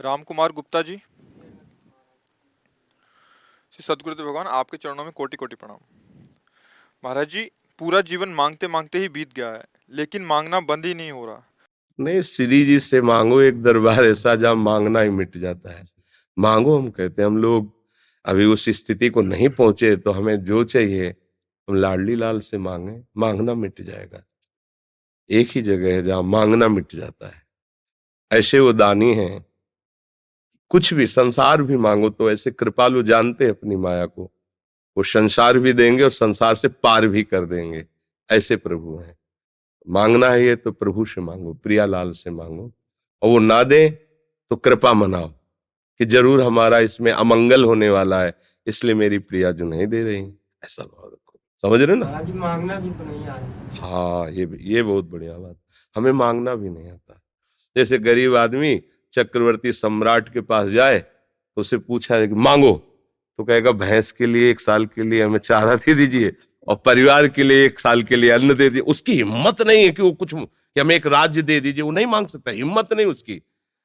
राम कुमार गुप्ता जी। श्री सदगुरुदेव भगवान, आपके चरणों में कोटि कोटि प्रणाम। महाराज जी, पूरा जीवन मांगते मांगते ही बीत गया है, लेकिन मांगना बंद ही नहीं हो रहा। नहीं, श्री जी से मांगो, एक दरबार ऐसा जहाँ मांगना ही मिट जाता है। मांगो, हम कहते हैं, हम लोग अभी उस स्थिति को नहीं पहुँचे तो हमें जो चाहिए, हम लाडली लाल से मांगे, मांगना मिट जाएगा। एक ही जगह है जहाँ मांगना मिट जाता है। ऐसे वो दानी हैं कुछ भी संसार भी मांगो तो ऐसे कृपालु जानते हैं अपनी माया को। वो संसार भी देंगे और संसार से पार भी कर देंगे। ऐसे प्रभु हैं। मांगना है ये तो प्रभु से मांगो प्रियालाल से मांगो। और वो ना दे तो कृपा मनाओ कि ज़रूर हमारा इसमें अमंगल होने वाला है इसलिए मेरी प्रिया जो नहीं दे रही। ऐसा भाव रखो। समझ रहे ना? मांगना भी तो नहीं आ रहा हाँ ये ये बहुत बढ़िया बात। हमें मांगना भी नहीं आता। जैसे गरीब आदमी चक्रवर्ती सम्राट के पास जाए तो उसे पूछा कि मांगो। तो कहेगा भैंस के लिए एक साल के लिए हमें चारा दे दीजिए और परिवार के लिए एक साल के लिए अन्न दे दीजिए। उसकी हिम्मत नहीं है कि वो कुछ कि हमें एक राज्य दे दीजिए वो नहीं मांग सकता हिम्मत नहीं उसकी।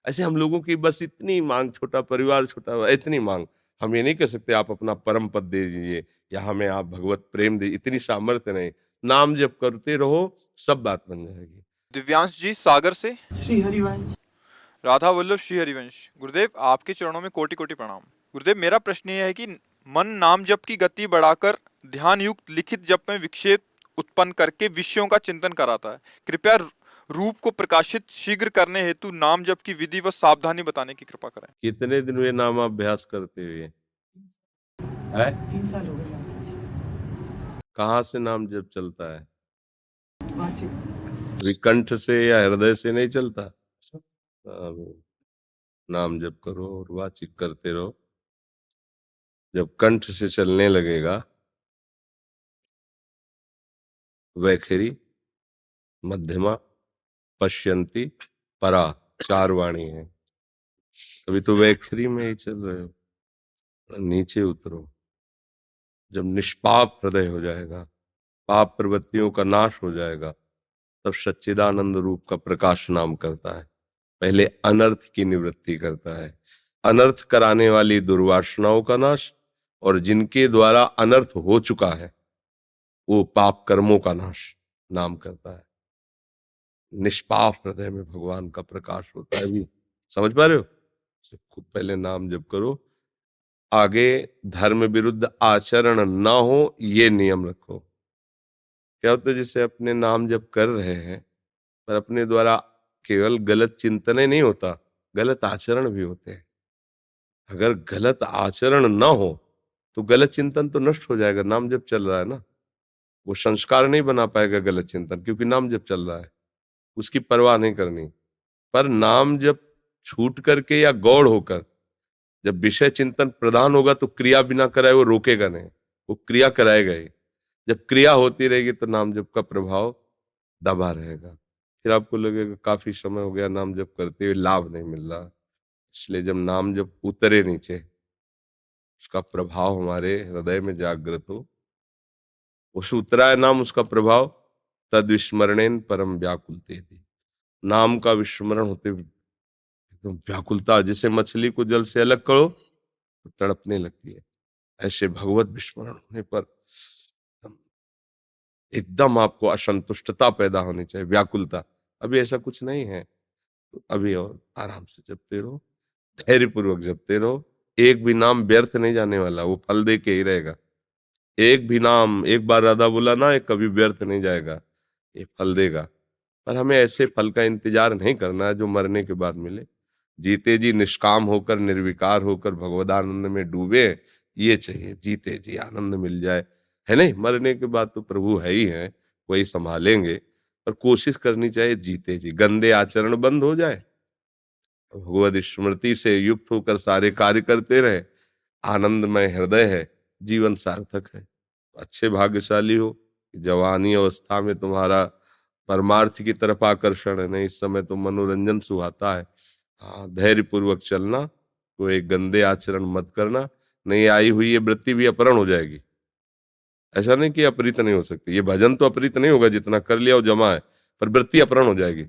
ऐसे हम लोगों की बस इतनी मांग छोटा परिवार छोटा इतनी मांग। हम ये नहीं कह सकते आप अपना परम पद दे दीजिए। या हमें आप भगवत प्रेम दे इतनी सामर्थ्य नहीं। नाम जब करते रहो सब बात बन जाएगी। दिव्यांश जी सागर से? श्री हरिवंश। राधा वल्लभ श्री हरिवंश गुरुदेव आपके चरणों में कोटि कोटि प्रणाम। गुरुदेव मेरा प्रश्न यह है कि मन नाम जप की गति बढ़ाकर ध्यान युक्त लिखित जप में विक्षेप उत्पन्न करके विषयों का चिंतन कराता है। कृपया रूप को प्रकाशित शीघ्र करने हेतु नाम जप की विधि व सावधानी बताने की कृपा करें। कितने दिन हुए नाम अभ्यास करते हुए? है? तीन साल हो गए कहाँ से नाम जब चलता है? विकंठ से या हृदय से नहीं चलता? नाम जप करो और वाचिक करते रहो। जब कंठ से चलने लगेगा वैखरी मध्यमा, पश्यंती, परा, चार वाणी है। अभी तो वैखरी में ही चल रहे हो। नीचे उतरो। जब निष्पाप हृदय हो जाएगा, पाप प्रवृत्तियों का नाश हो जाएगा, तब सच्चिदानंद रूप का प्रकाश नाम करता है। पहले अनर्थ की निवृत्ति करता है। अनर्थ कराने वाली दुर्वासनाओं का नाश और जिनके द्वारा अनर्थ हो चुका है, वो पाप कर्मों का नाश नाम करता है। निष्पाप हृदय में भगवान का प्रकाश होता है। समझ पा रहे हो? खूब पहले नाम जप करो। आगे धर्म विरुद्ध आचरण ना हो, ये नियम रखो। क्या होता है, जैसे अपने नाम जब कर रहे हैं, पर अपने द्वारा केवल गलत चिंतन नहीं होता, गलत आचरण भी होते हैं। अगर गलत आचरण ना हो तो गलत चिंतन तो नष्ट हो जाएगा, नाम जब चल रहा है ना? वो संस्कार नहीं बना पाएगा गलत चिंतन, क्योंकि नाम जब चल रहा है। उसकी परवाह नहीं करनी। पर नाम जब छूट करके या गौड़ होकर, जब विषय चिंतन प्रधान होगा तो क्रिया बिना कराए वो रोकेगा नहीं, वो क्रिया कराएगा ही। जब क्रिया होती रहेगी तो नाम जब का प्रभाव दबा रहेगा। फिर आपको लगेगा, काफ़ी समय हो गया, नाम जप करते हुए लाभ नहीं मिल रहा। इसलिए जब नाम जब उतरे नीचे, उसका प्रभाव हमारे हृदय में जागृत हो। उस उतरा है नाम, उसका प्रभाव तद विस्मरणेन परम व्याकुलते थी। नाम का विस्मरण होते एकदम व्याकुलता, जैसे मछली को जल से अलग करो तो तड़पने लगती है। ऐसे भगवत विस्मरण होने पर एकदम आपको असंतुष्टता पैदा होनी चाहिए, व्याकुलता। अभी ऐसा कुछ नहीं है। तो अभी और आराम से जपते रहो धैर्य पूर्वक जपते रहो। एक भी नाम व्यर्थ नहीं जाने वाला, वो फल दे के ही रहेगा। एक भी नाम, एक बार राधा बोला ना, एक कभी व्यर्थ नहीं जाएगा, ये फल देगा। पर हमें ऐसे फल का इंतज़ार नहीं करना है जो मरने के बाद मिले। जीते जी निष्काम होकर, निर्विकार होकर भगवदानंद में डूबे, ये चाहिए, जीते जी आनंद मिल जाए। है नहीं? मरने के बाद तो प्रभु है ही है, वही संभालेंगे। और कोशिश करनी चाहिए, जीते जी। गंदे आचरण बंद हो जाए। भगवत स्मृति से युक्त होकर सारे कार्य करते रहे। आनंदमय हृदय है, जीवन सार्थक है। अच्छे भाग्यशाली हो, जवानी अवस्था में तुम्हारा परमार्थ की तरफ़ आकर्षण है, नहीं इस समय तो मनोरंजन सुहाता है। हाँ धैर्य पूर्वक चलना, कोई गंदे आचरण मत करना नहीं आई हुई ये वृत्ति भी अपहरण हो जाएगी। ऐसा नहीं कि अपरित नहीं हो सकती। ये भजन तो अपरित नहीं होगा जितना कर लिया वो जमा है, पर वृत्ति अपहरण हो जाएगी।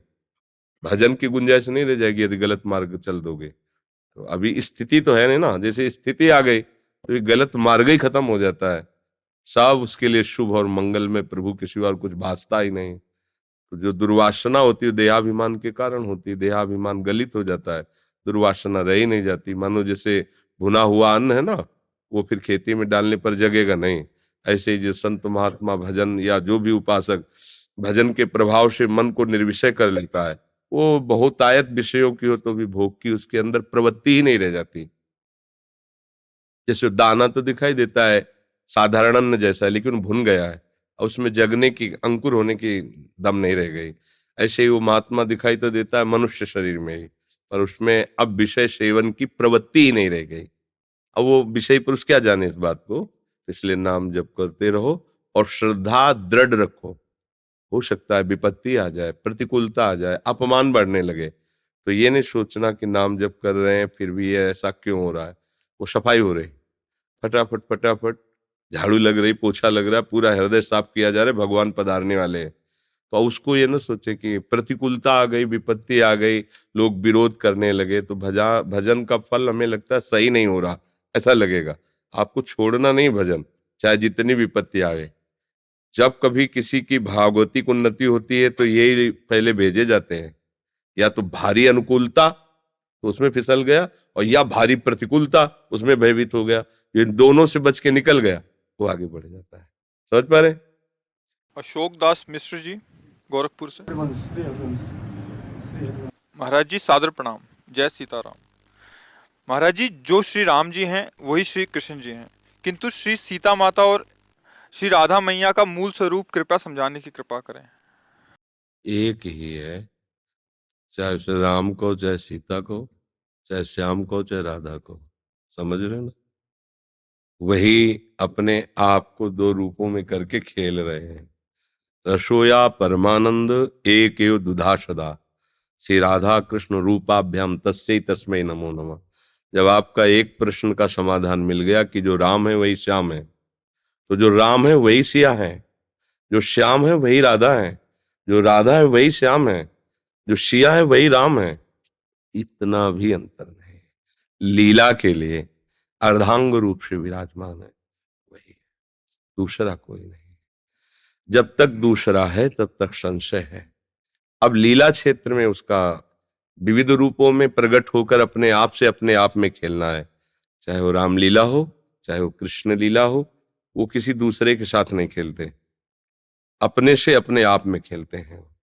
भजन की गुंजाइश नहीं रह जाएगी यदि गलत मार्ग चल दोगे। तो अभी स्थिति तो है नहीं ना, जैसे स्थिति आ गई तो ये गलत मार्ग ही खत्म हो जाता है। सब उसके लिए शुभ और मंगल में प्रभु के सिवा और कुछ भासता ही नहीं। तो जो दुर्वासना होती है, देहाभिमान के कारण होती है, देहाभिमान गलित हो जाता है, दुर्वासना रह ही नहीं जाती। मानो जैसे भुना हुआ अन्न है ना, वो फिर खेती में डालने पर जगेगा नहीं। ऐसे जो संत महात्मा भजन या जो भी उपासक भजन के प्रभाव से मन को निर्विषय कर लेता है, वो बहुत आयत विषयों की हो तो भी भोग की उसके अंदर प्रवृत्ति ही नहीं रह जाती। जैसे दाना तो दिखाई देता है साधारण अन्न जैसा है लेकिन भुन गया है, और उसमें जगने की, अंकुर होने की दम नहीं रह गई। ऐसे ही वो महात्मा दिखाई तो देता है मनुष्य शरीर में ही, पर उसमें अब विषय सेवन की प्रवृत्ति ही नहीं रह गई। अब वो विषय पुरुष क्या जाने इस बात को? इसलिए नाम जप करते रहो और श्रद्धा दृढ़ रखो। हो सकता है विपत्ति आ जाए, प्रतिकूलता आ जाए, अपमान बढ़ने लगे तो ये नहीं सोचना कि नाम जप कर रहे हैं, फिर भी ये ऐसा क्यों हो रहा है? वो सफ़ाई हो रही। फटाफट फटाफट, झाड़ू लग रही, पोछा लग रहा है पूरा हृदय साफ़ किया जा रहा है, भगवान पधारने वाले हैं। तो उसको ये ना सोचे कि प्रतिकूलता आ गई, विपत्ति आ गई, लोग विरोध करने लगे तो भजा, भजन का फल हमें लगता है सही नहीं हो रहा, ऐसा लगेगा। आपको छोड़ना नहीं भजन चाहे जितनी विपत्ति आए जब कभी किसी की भागवतिक उन्नति होती है तो यही पहले भेजे जाते हैं। या तो भारी अनुकूलता तो उसमें फिसल गया और या भारी प्रतिकूलता उसमें भयभीत हो गया। ये दोनों से बच के निकल गया वो आगे बढ़ जाता है। समझ पा रहे अशोक दास मिश्र जी गोरखपुर से। महाराज जी सादर प्रणाम। जय सीताराम। महाराज जी, जो श्री राम जी हैं, वही श्री कृष्ण जी हैं। किंतु श्री सीता माता और श्री राधा मैया का मूल स्वरूप कृपया समझाने की कृपा करें। एक ही है। चाहे श्री राम को, चाहे सीता को, चाहे श्याम को, चाहे राधा को। समझ रहे ना? वही अपने आप को दो रूपों में करके खेल रहे हैं। रसोया परमानंद एक दुधा सदा श्री राधा कृष्ण रूपाभ्याम तस्य तस्मय नमो नमः। जब आपका एक प्रश्न का समाधान मिल गया कि जो राम है, वही श्याम है। तो जो राम है, वही सिया है। जो श्याम है, वही राधा है। जो राधा है, वही श्याम है। जो शिया है, वही राम है। इतना भी अंतर नहीं। लीला के लिए अर्धांग रूप से विराजमान है। वही दूसरा कोई नहीं। जब तक दूसरा है, तब तक संशय है। अब लीला क्षेत्र में उसका विविध रूपों में प्रकट होकर अपने आप से अपने आप में खेलना है। चाहे वो रामलीला हो, चाहे वो कृष्ण लीला हो, वो किसी दूसरे के साथ नहीं खेलते। अपने से अपने आप में खेलते हैं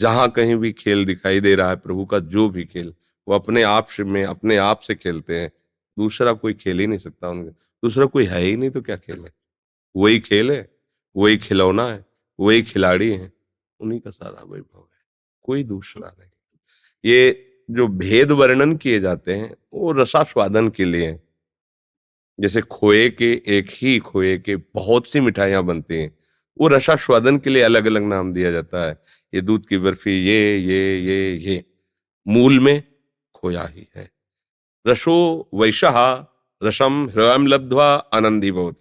जहाँ कहीं भी खेल दिखाई दे रहा है, प्रभु का जो भी खेल, वो अपने आप से में, अपने आप से खेलते हैं। दूसरा कोई खेल ही नहीं सकता उनके। दूसरा कोई है ही नहीं तो क्या खेल है? वही खेल है, वही खिलौना है, वही खिलाड़ी है। उन्हीं का सारा वैभव है। कोई दूसरा नहीं। ये जो भेद वर्णन किए जाते हैं, वो रसास्वादन के लिए हैं। जैसे खोए के एक ही खोए के बहुत सी मिठाइयाँ बनती हैं, वो रसास्वादन के लिए अलग अलग नाम दिया जाता है। ये दूध की बर्फ़ी, ये ये ये ये, मूल में खोया ही है। रसो वैशाह, रसम हृदय लब्धवा, आनंदी बहुत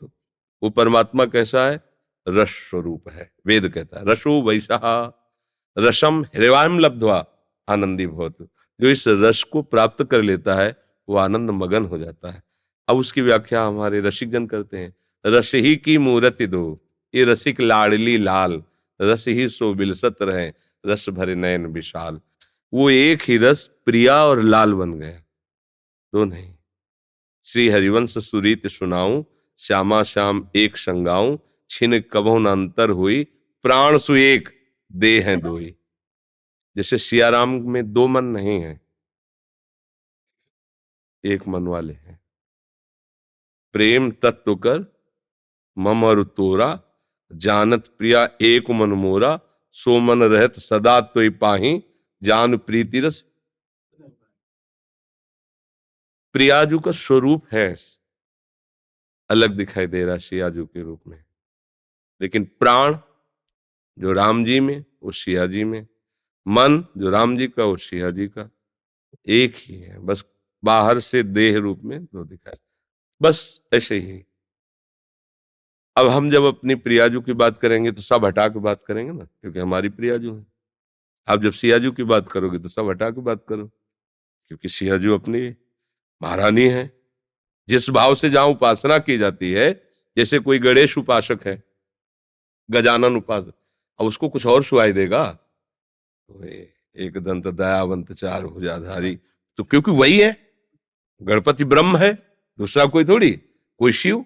वो परमात्मा कैसा है? रस स्वरूप है, वेद कहता है। रसो वैशाह, रसम हृदय लब्धवा आनंदी बहुत। जो इस रस को प्राप्त कर लेता है, वो आनंद मगन हो जाता है। अब उसकी व्याख्या हमारे रसिक जन करते हैं। रस ही की मूर्ति दो, ये रसिक लाडली लाल रस ही सो बिलसत रहे, रस भरे नयन विशाल। वो एक ही रस प्रिया और लाल बन गया दो नहीं। श्री हरिवंश सुरीत सुनाऊं, श्यामा श्याम एक संगाऊं, छिन कबो न अंतर हुई, प्राण सु एक दे हैं दोई। जैसे सियाराम में दो मन नहीं है, एक मन वाले हैं। प्रेम तत्व कर, मम और तोरा, जानत प्रिया एक मन मोरा, सो मन रहत सदा तो पाही, जान प्रीति रस। प्रियाजू का स्वरूप है अलग दिखाई दे रहा शियाजू के रूप में। लेकिन प्राण, जो राम जी में, वो शिया जी में मन, जो राम जी का और शिया जी का, एक ही है। बस बाहर से देह रूप में दो दिखाए बस ऐसे ही। अब हम जब अपनी प्रियाजू की बात करेंगे तो सब हटा के बात करेंगे ना, क्योंकि हमारी प्रियाजू है। आप जब सियाजू की बात करोगे तो सब हटा के बात करो, क्योंकि सियाजू अपनी महारानी है। जिस भाव से जहाँ उपासना की जाती है, जैसे कोई गणेश उपासक है, गजानन उपासक, अब उसको कुछ और सुनाई देगा। एक दंत दयावंत चार भुजाधारी। तो क्योंकि वही है, गणपति ब्रह्म है, दूसरा कोई थोड़ी, कोई शिव।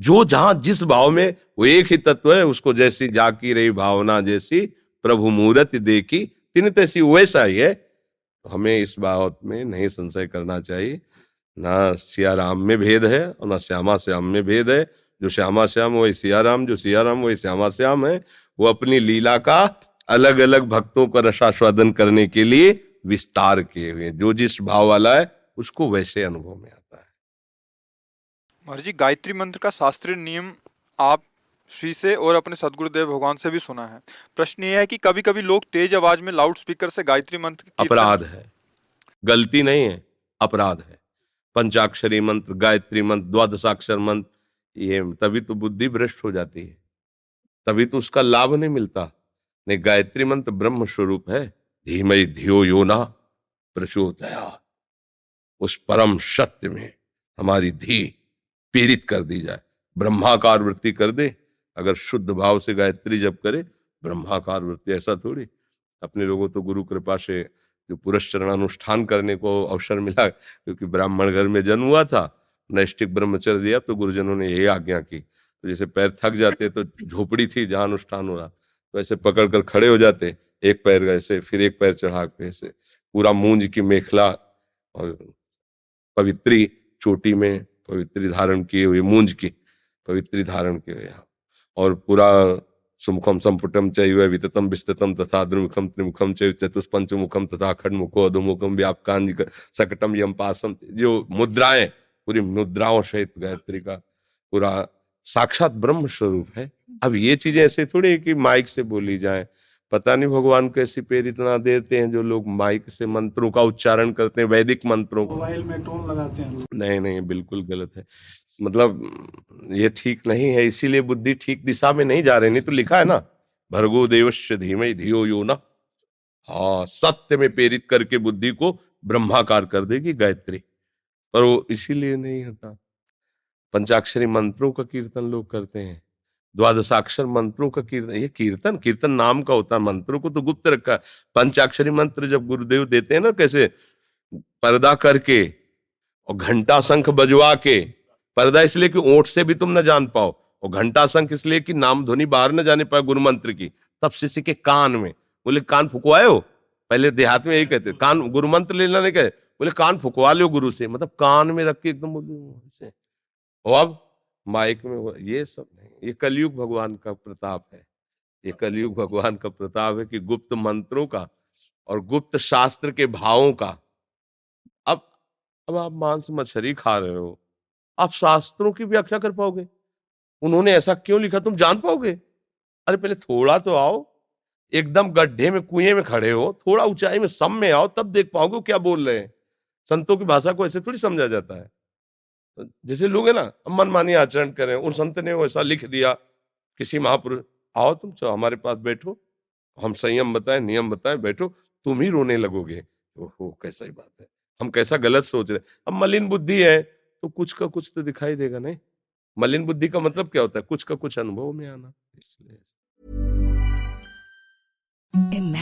जो जहाँ जिस भाव में, वो एक ही तत्व है, उसको जैसी जाकी रही भावना जैसी, प्रभु मूर्ति देखी, तीन तैसी वैसा ही है। तो हमें इस बात में नहीं संशय करना चाहिए। ना सिया राम में भेद है और ना श्यामा श्याम में भेद है। जो श्यामा श्याम, वही सिया राम जो सिया राम वही श्यामा श्याम है, वो अपनी लीला का अलग अलग भक्तों का रसास्वादन करने के लिए विस्तार किए हुए जो जिस भाव वाला है उसको वैसे अनुभव में आता है। महाराज जी गायत्री मंत्र का शास्त्रीय नियम आप श्री से और अपने सदगुरुदेव भगवान से भी सुना है। प्रश्न यह है कि कभी कभी लोग तेज आवाज़ में लाउड स्पीकर से गायत्री मंत्र अपराध है। गलती नहीं है अपराध है। पंचाक्षरी मंत्र गायत्री मंत्र द्वादशाक्षर मंत्र ये तभी तो बुद्धि भ्रष्ट हो जाती है। तभी तो उसका लाभ नहीं मिलता। ने गायत्री मंत्र ब्रह्म स्वरूप है धीमय धियो योना प्रचोदया। उस परम सत्य में हमारी धी पीड़ित कर दी जाए। ब्रह्माकार वृत्ति कर दे। अगर शुद्ध भाव से गायत्री जब करे, ब्रह्माकार वृत्ति ऐसा थोड़ी। अपने लोगों तो गुरु कृपा से जो पुरस्चरणानुष्ठान करने को अवसर मिला, क्योंकि ब्राह्मण घर में जन्म हुआ था नैष्टिक ब्रह्मचर्य दिया तो गुरुजनों ने यही आज्ञा की। तो जैसे पैर थक जाते तो झोपड़ी थी, जहाँ अनुष्ठान हो रहा तो ऐसे पकड़ कर खड़े हो जाते एक पैर ऐसे, फिर एक पैर चढ़ा के ऐसे। पूरा मूंज की मेखला और पवित्री चोटी में पवित्री धारण किए हुए, मूंज की पवित्री धारण किए हुए और पूरा सुमुखम संपुटम चैव विततम विस्ततम तथा द्रुमुखम त्रिमुखम चैव चतुष्पंचमुखम तथा खडमुखो अधुमुखम व्यापकांज सकटम यम पासम। जो मुद्राएँ, पूरी मुद्राओं सहित गायत्री का पूरा साक्षात ब्रह्म स्वरूप है। अब ये चीज़ ऐसे थोड़ी है कि माइक से बोली जाए। पता नहीं भगवान को ऐसी प्रेरितना देते हैं जो लोग माइक से मंत्रों का उच्चारण करते हैं वैदिक मंत्रों को। मोबाइल में टोन लगाते हैं नहीं नहीं बिल्कुल गलत है। मतलब ये ठीक नहीं है इसीलिए बुद्धि ठीक दिशा में नहीं जा रही नहीं तो लिखा है ना भर्गो देवश्य धीमय धियो यो ना। हाँ सत्य में प्रेरित करके बुद्धि को ब्रह्माकार कर देगी गायत्री। पर वो इसीलिए नहीं होता। पंचाक्षरी मंत्रों का कीर्तन लोग करते हैं। द्वादशाक्षर मंत्रों का कीर्तन ये कीर्तन कीर्तन नाम का होता है मंत्रों को तो गुप्त रखा है पंचाक्षरी मंत्र जब गुरुदेव देते हैं ना कैसे पर्दा करके और घंटा शंख बजवा के पर्दा इसलिए कि ओठ से भी तुम न जान पाओ और घंटा शंख इसलिए कि नाम ध्वनि बाहर न जाने पाए गुरु मंत्र की तब शिष्य के कान में बोले कान फुकवाए हो पहले देहात में यही कहते कान गुरु मंत्र लेना नहीं कहे बोले कान फुकवा लो गुरु से मतलब कान में रख के एकदम बोले और अब माइक में ये सब नहीं, ये कलयुग भगवान का प्रताप है। ये कलयुग भगवान का प्रताप है कि गुप्त मंत्रों का और गुप्त शास्त्र के भावों का। अब अब आप मांस मछली खा रहे हो, आप शास्त्रों की व्याख्या कर पाओगे? उन्होंने ऐसा क्यों लिखा तुम जान पाओगे? अरे, पहले थोड़ा तो आओ, एकदम गड्ढे में, कुएँ में खड़े हो, थोड़ा ऊंचाई में, सम में आओ, तब देख पाओगे क्या बोल रहे हैं। संतों की भाषा को ऐसे थोड़ी समझा जाता है। जैसे लोग है ना मनमानी आचरण करें, उन संत ने ऐसा लिख दिया, किसी महापुरुष, आओ तुम, चलो हमारे पास बैठो, हम संयम बताएँ, नियम बताएँ, बैठो, तुम ही रोने लगोगे। ओहो, कैसा ही बात है। हम कैसा गलत सोच रहे अब मलिन बुद्धि है तो कुछ का कुछ तो दिखाई देगा, नहीं? मलिन बुद्धि का मतलब क्या होता है? कुछ का कुछ अनुभव में आना। इसलिए।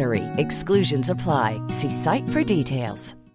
BUTTERY. Exclusions apply. See site for details.